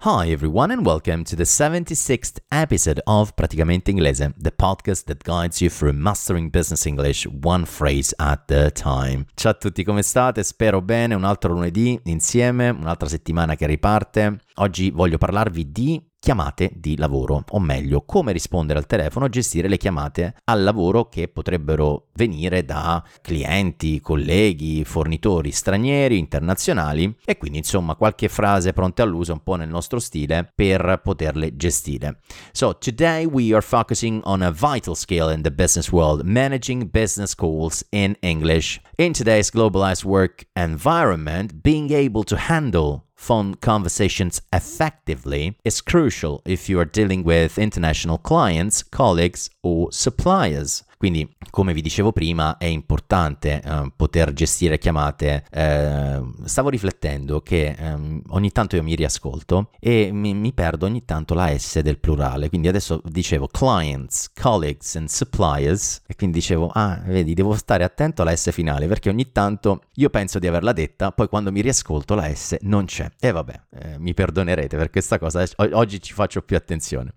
Hi everyone and welcome to the 76th episode of Praticamente Inglese, the podcast that guides you through mastering business English one phrase at a time. Ciao a tutti, come state? Spero bene, un altro lunedì insieme, un'altra settimana che riparte. Oggi voglio parlarvi di chiamate di lavoro, o meglio, come rispondere al telefono, gestire le chiamate al lavoro che potrebbero venire da clienti, colleghi, fornitori stranieri, internazionali e quindi insomma qualche frase pronte all'uso un po' nel nostro stile per poterle gestire. So, today we are focusing on a vital skill in the business world, managing business calls in English. In today's globalized work environment, being able to handle phone conversations effectively is crucial if you are dealing with international clients, colleagues, or suppliers. Quindi, come vi dicevo prima, è importante eh, poter gestire chiamate. Eh, stavo riflettendo che eh, ogni tanto io mi riascolto e mi, mi, perdo ogni tanto la S del plurale. Quindi adesso dicevo clients, colleagues and suppliers e quindi dicevo, ah, vedi, devo stare attento alla S finale perché ogni tanto io penso di averla detta, poi quando mi riascolto la S non c'è. E vabbè, eh, mi perdonerete per questa cosa, oggi ci faccio più attenzione.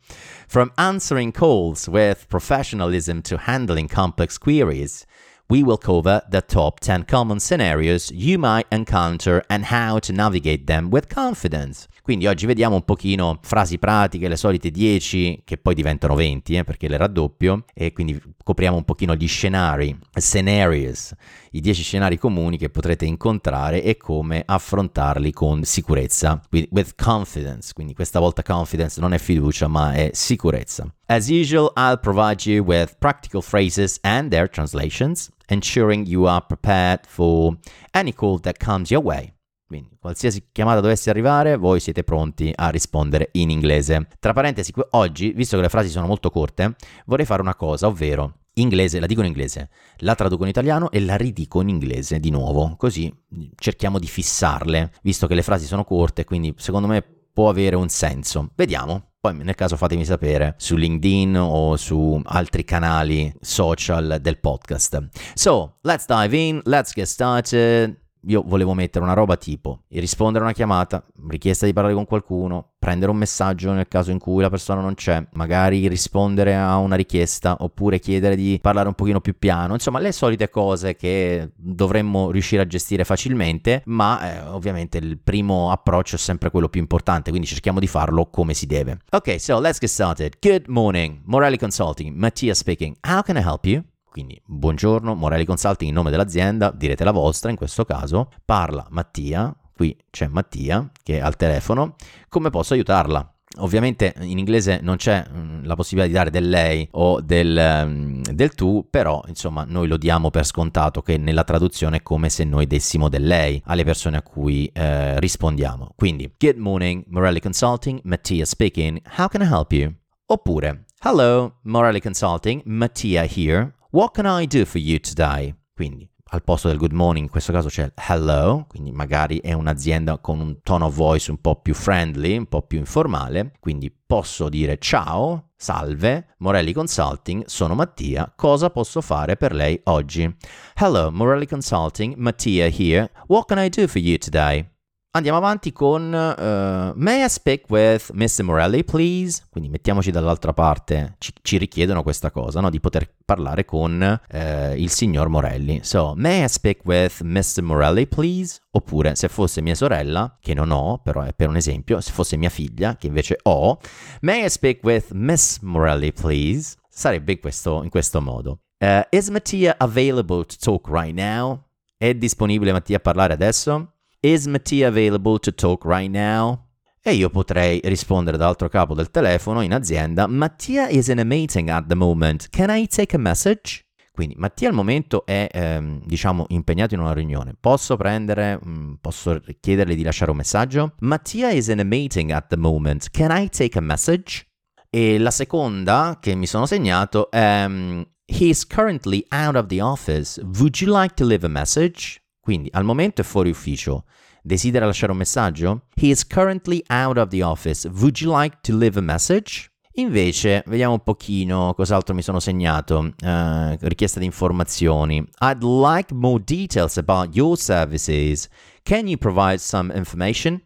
From answering calls with professionalism to handle handling complex queries, we will cover the top 10 common scenarios you might encounter and how to navigate them with confidence. Quindi oggi vediamo un pochino frasi pratiche, le solite 10 che poi diventano 20 eh, perché le raddoppio e quindi copriamo un pochino gli scenari, scenarios, i 10 scenari comuni che potrete incontrare e come affrontarli con sicurezza, with confidence, quindi questa volta confidence non è fiducia ma è sicurezza. As usual, I'll provide you with practical phrases and their translations, ensuring you are prepared for any call that comes your way. Quindi, qualsiasi chiamata dovesse arrivare, voi siete pronti a rispondere in inglese. Tra parentesi, oggi, visto che le frasi sono molto corte, vorrei fare una cosa, ovvero inglese, la dico in inglese, la traduco in italiano e la ridico in inglese di nuovo, così cerchiamo di fissarle, visto che le frasi sono corte, quindi secondo me può avere un senso. Vediamo. Poi nel caso fatemi sapere su LinkedIn o su altri canali social del podcast. So, let's dive in, let's get started io volevo mettere una roba tipo rispondere a una chiamata, richiesta di parlare con qualcuno, prendere un messaggio nel caso in cui la persona non c'è, magari rispondere a una richiesta oppure chiedere di parlare un pochino più piano, insomma le solite cose che dovremmo riuscire a gestire facilmente, ma eh, ovviamente il primo approccio è sempre quello più importante, quindi cerchiamo di farlo come si deve. Ok, so let's get started. Good morning, Morelli Consulting, Mattia speaking. How can I help you? Quindi, buongiorno, Morelli Consulting in nome dell'azienda, direte la vostra in questo caso, parla Mattia, qui c'è Mattia che è al telefono, come posso aiutarla? Ovviamente in inglese non c'è mm, la possibilità di dare del lei o del, um, del, tu, però insomma noi lo diamo per scontato che nella traduzione è come se noi dessimo del lei alle persone a cui eh, rispondiamo. Quindi, good morning, Morelli Consulting, Mattia speaking, how can I help you? Oppure, hello, Morelli Consulting, Mattia here, What can I do for you today? Quindi al posto del good morning in questo caso c'è hello, quindi magari è un'azienda con un tone of voice un po' più friendly, un po' più informale, quindi posso dire ciao, salve, Morelli Consulting, sono Mattia, cosa posso fare per lei oggi? Hello, Morelli Consulting, Mattia here, what can I do for you today? Andiamo avanti con uh, May I speak with Mr. Morelli, please? Quindi mettiamoci dall'altra parte, ci, ci richiedono questa cosa, no? di poter parlare con uh, il signor Morelli. So, May I speak with Mr. Morelli, please? Oppure, se fosse mia sorella, che non ho, però è per un esempio, se fosse mia figlia, che invece ho, May I speak with Miss Morelli, please? Sarebbe in questo, in questo modo. Uh, is Mattia available to talk right now? È disponibile Mattia a parlare adesso? Is Mattia available to talk right now? E io potrei rispondere dall'altro capo del telefono in azienda, Mattia is in a meeting at the moment, can I take a message? Quindi Mattia al momento è, ehm, diciamo, impegnato in una riunione. Posso prendere, mm, posso chiedergli di lasciare un messaggio? Mattia is in a meeting at the moment, can I take a message? E la seconda che mi sono segnato è, um, he is currently out of the office, would you like to leave a message? Quindi al momento è fuori ufficio. Desidera lasciare un messaggio? He is currently out of the office. Would you like to leave a message? Invece, vediamo un pochino cos'altro mi sono segnato. Uh, richiesta di informazioni. I'd like more details about your services. Can you provide some information?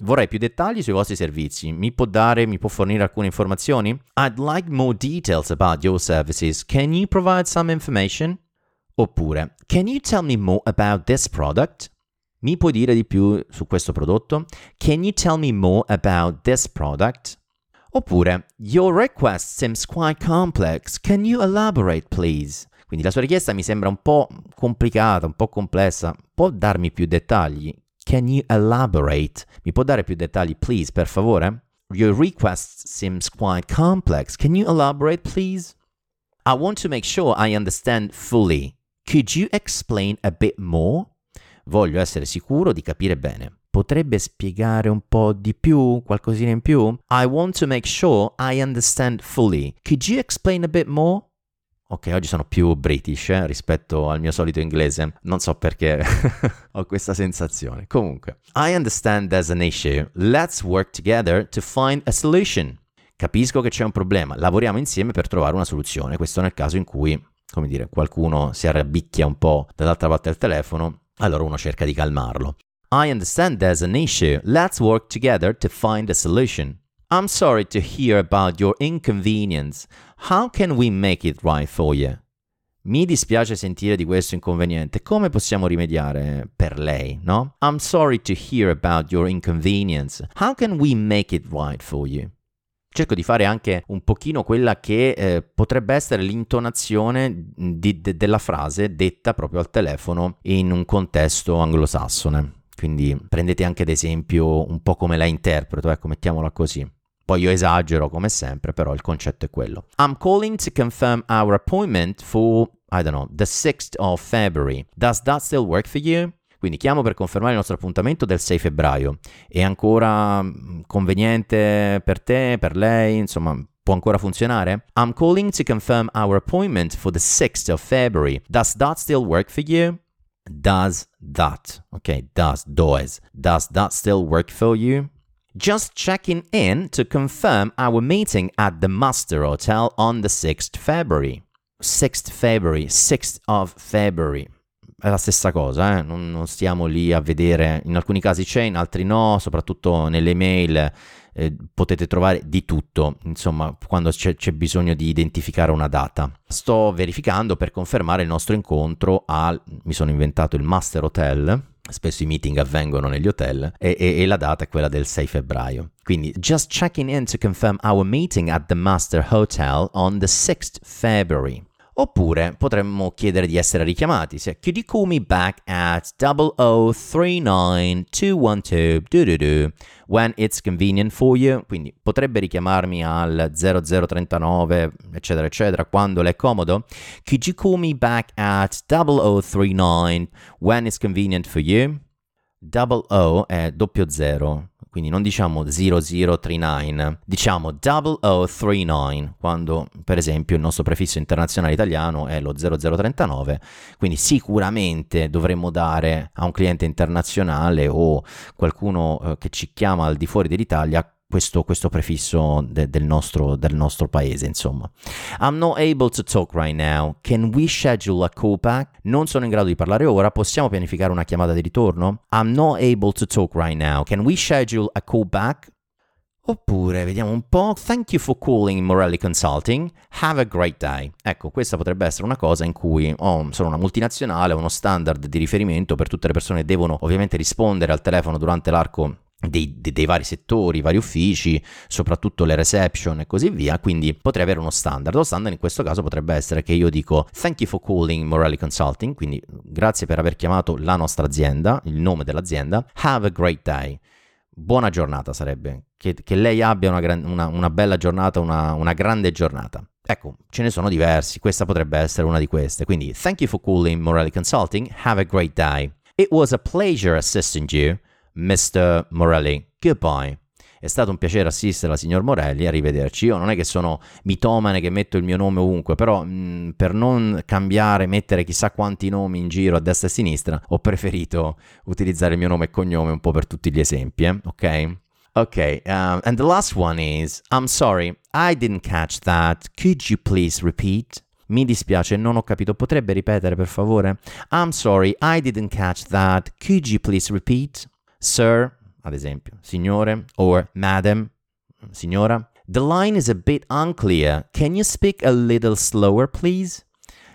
Vorrei più dettagli sui vostri servizi. Mi può dare, mi può fornire alcune informazioni? I'd like more details about your services. Can you provide some information? Oppure, can you tell me more about this product? Mi puoi dire di più su questo prodotto? Can you tell me more about this product? Oppure, your request seems quite complex. Can you elaborate, please? Quindi la sua richiesta mi sembra un po' complicata, un po' complessa. Può darmi più dettagli? Can you elaborate? Mi può dare più dettagli, please, per favore? Your request seems quite complex. Can you elaborate, please? I want to make sure I understand fully. Could you explain a bit more? Voglio essere sicuro di capire bene. Potrebbe spiegare un po' di più, qualcosina in più? I want to make sure I understand fully. Could you explain a bit more? Ok, oggi sono più british eh, rispetto al mio solito inglese. Non so perché ho questa sensazione. Comunque, I understand there's an issue. Let's work together to find a solution. Capisco che c'è un problema. Lavoriamo insieme per trovare una soluzione. Questo nel caso in cui come dire, qualcuno si arrabbicchia un po' dall'altra parte del telefono, allora uno cerca di calmarlo. I understand there's an issue. Let's work together to find a solution. I'm sorry to hear about your inconvenience. How can we make it right for you? Mi dispiace sentire di questo inconveniente. Come possiamo rimediare per lei, no? I'm sorry to hear about your inconvenience. How can we make it right for you? Cerco di fare anche un pochino quella che eh, potrebbe essere l'intonazione di, de, della frase detta proprio al telefono in un contesto anglosassone. Quindi prendete anche ad esempio un po' come la interpreto, ecco, mettiamola così. Poi io esagero come sempre, però il concetto è quello. I'm calling to confirm our appointment for, I don't know, the 6th of February. Does that still work for you? Quindi chiamo per confermare il nostro appuntamento del 6 febbraio. È ancora mm, conveniente per te, per lei, insomma, può ancora funzionare? I'm calling to confirm our appointment for the 6th of February. Does that still work for you? Does that, ok, does, does, does that still work for you? Just checking in to confirm our meeting at the Master Hotel on the 6th February. 6th February, 6th of February è la stessa cosa, eh? non, non, stiamo lì a vedere, in alcuni casi c'è, in altri no, soprattutto nelle mail eh, potete trovare di tutto, insomma, quando c'è, c'è, bisogno di identificare una data. Sto verificando per confermare il nostro incontro al, mi sono inventato il Master Hotel, spesso i meeting avvengono negli hotel e, e, e, la data è quella del 6 febbraio. Quindi, just checking in to confirm our meeting at the Master Hotel on the 6th February. Oppure potremmo chiedere di essere richiamati. Se could you call me back at 0039212 when it's convenient for you? Quindi potrebbe richiamarmi al 0039 eccetera eccetera quando le è comodo. Could you call me back at 0039 when it's convenient for you? Double O è doppio zero, quindi non diciamo 0039, diciamo 0039 quando per esempio il nostro prefisso internazionale italiano è lo 0039, quindi sicuramente dovremmo dare a un cliente internazionale o qualcuno eh, che ci chiama al di fuori dell'Italia questo, questo prefisso de, del, nostro, del nostro paese, insomma. I'm not able to talk right now. Can we schedule a callback? Non sono in grado di parlare ora, possiamo pianificare una chiamata di ritorno? I'm not able to talk right now. Can we schedule a callback? Oppure, vediamo un po', thank you for calling Morelli Consulting, have a great day. Ecco, questa potrebbe essere una cosa in cui oh, sono una multinazionale, uno standard di riferimento per tutte le persone che devono ovviamente rispondere al telefono durante l'arco dei, dei, dei, vari settori, vari uffici, soprattutto le reception e così via, quindi potrei avere uno standard. Lo standard in questo caso potrebbe essere che io dico thank you for calling Morelli Consulting, quindi grazie per aver chiamato la nostra azienda, il nome dell'azienda, have a great day buona giornata sarebbe, che, che lei abbia una, gran, una, una bella giornata, una, una, grande giornata. Ecco, ce ne sono diversi, questa potrebbe essere una di queste. Quindi, thank you for calling Morelli Consulting, have a great day. It was a pleasure assisting you, Mr. Morelli. Goodbye. È stato un piacere assistere la signor Morelli, arrivederci. Io non è che sono mitomane che metto il mio nome ovunque, però mh, mm, per non cambiare, mettere chissà quanti nomi in giro a destra e a sinistra, ho preferito utilizzare il mio nome e cognome un po' per tutti gli esempi, eh? ok? Ok, um, and the last one is I'm sorry, I didn't catch that. Could you please repeat? Mi dispiace, non ho capito. Potrebbe ripetere, per favore? I'm sorry, I didn't catch that. Could you please repeat? Sir, ad esempio, signore, or madam, signora. The line is a bit unclear. Can you speak a little slower, please?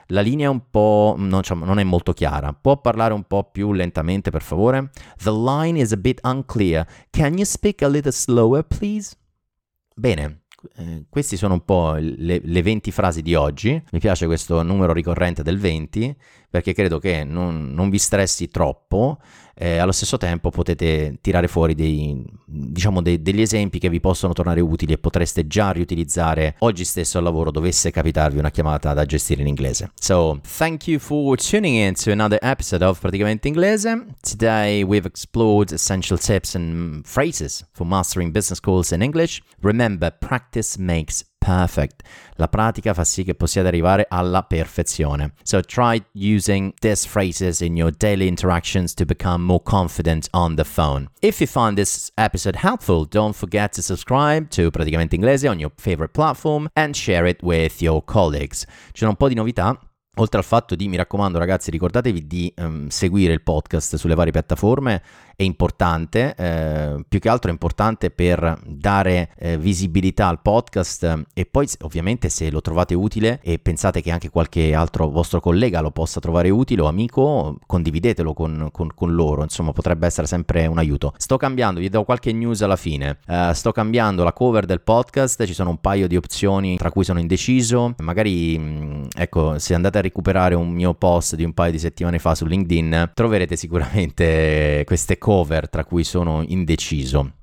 La linea è un po'. Non, cioè, non, è molto chiara. Può parlare un po' più lentamente, per favore? The line is a bit unclear. Can you speak a little slower, please? Bene, eh, queste sono un po' le, le, 20 frasi di oggi. Mi piace questo numero ricorrente del 20 perché credo che non, non vi stressi troppo eh, allo stesso tempo potete tirare fuori dei, diciamo dei, degli esempi che vi possono tornare utili e potreste già riutilizzare oggi stesso al lavoro dovesse capitarvi una chiamata da gestire in inglese. So, thank you for tuning in to another episode of Praticamente Inglese. Today we've explored essential tips and phrases for mastering business calls in English. Remember, practice makes perfect. La pratica fa sì che possiate arrivare alla perfezione. So try using these phrases in your daily interactions to become more confident on the phone. If you find this episode helpful, don't forget to subscribe to Praticamente Inglese on your favorite platform and share it with your colleagues. Sono un po' di novità Oltre al fatto di, mi raccomando ragazzi, ricordatevi di um, seguire il podcast sulle varie piattaforme è importante, eh, più che altro è importante per dare eh, visibilità al podcast e poi ovviamente se lo trovate utile e pensate che anche qualche altro vostro collega lo possa trovare utile o amico, condividetelo con, con, con loro, insomma potrebbe essere sempre un aiuto. Sto cambiando, vi do qualche news alla fine, uh, sto cambiando la cover del podcast, ci sono un paio di opzioni tra cui sono indeciso, magari mm, ecco se andate a recuperare un mio post di un paio di settimane fa su LinkedIn troverete sicuramente queste cose cover tra cui sono indeciso.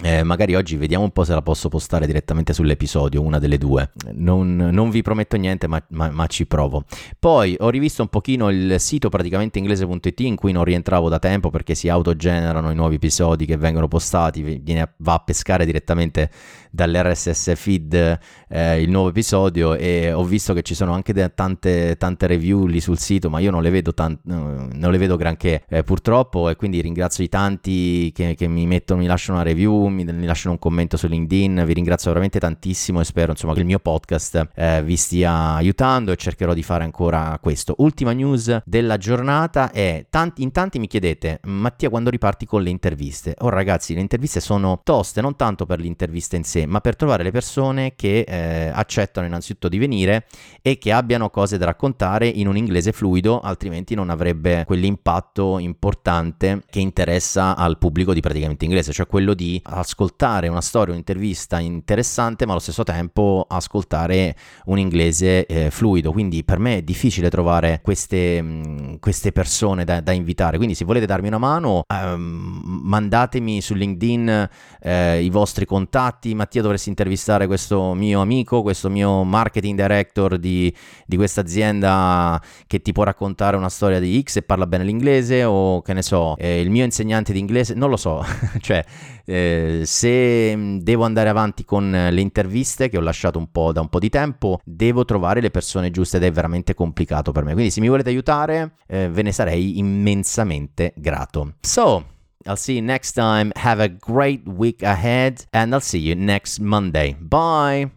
Eh, magari oggi vediamo un po' se la posso postare direttamente sull'episodio, una delle due. Non, non vi prometto niente, ma, ma, ma, ci provo. Poi ho rivisto un pochino il sito praticamente inglese.it in cui non rientravo da tempo perché si autogenerano i nuovi episodi che vengono postati, viene, va a pescare direttamente dall'RSS feed eh, il nuovo episodio e ho visto che ci sono anche tante, tante review lì sul sito, ma io non le vedo, tant- non le vedo granché eh, purtroppo e quindi ringrazio i tanti che, che mi mettono, mi lasciano una review mi, mi, lasciano un commento su LinkedIn, vi ringrazio veramente tantissimo e spero insomma che il mio podcast eh, vi stia aiutando e cercherò di fare ancora questo. Ultima news della giornata è, tanti, in tanti mi chiedete, Mattia quando riparti con le interviste? Oh ragazzi, le interviste sono toste, non tanto per l'intervista in sé, ma per trovare le persone che eh, accettano innanzitutto di venire e che abbiano cose da raccontare in un inglese fluido, altrimenti non avrebbe quell'impatto importante che interessa al pubblico di praticamente inglese, cioè quello di ascoltare una storia, un'intervista interessante, ma allo stesso tempo ascoltare un inglese eh, fluido. Quindi per me è difficile trovare queste, mh, mm, queste persone da, da, invitare. Quindi se volete darmi una mano, ehm, mandatemi su LinkedIn eh, i vostri contatti. Mattia dovresti intervistare questo mio amico, questo mio marketing director di, di questa azienda che ti può raccontare una storia di X e parla bene l'inglese o che ne so, eh, il mio insegnante di inglese, non lo so, cioè eh, se devo andare avanti con le interviste che ho lasciato un po' da un po' di tempo, devo trovare le persone giuste ed è veramente complicato per me. Quindi se mi volete aiutare, eh, ve ne sarei immensamente grato. So, I'll see you next time. Have a great week ahead, and I'll see you next Monday. Bye.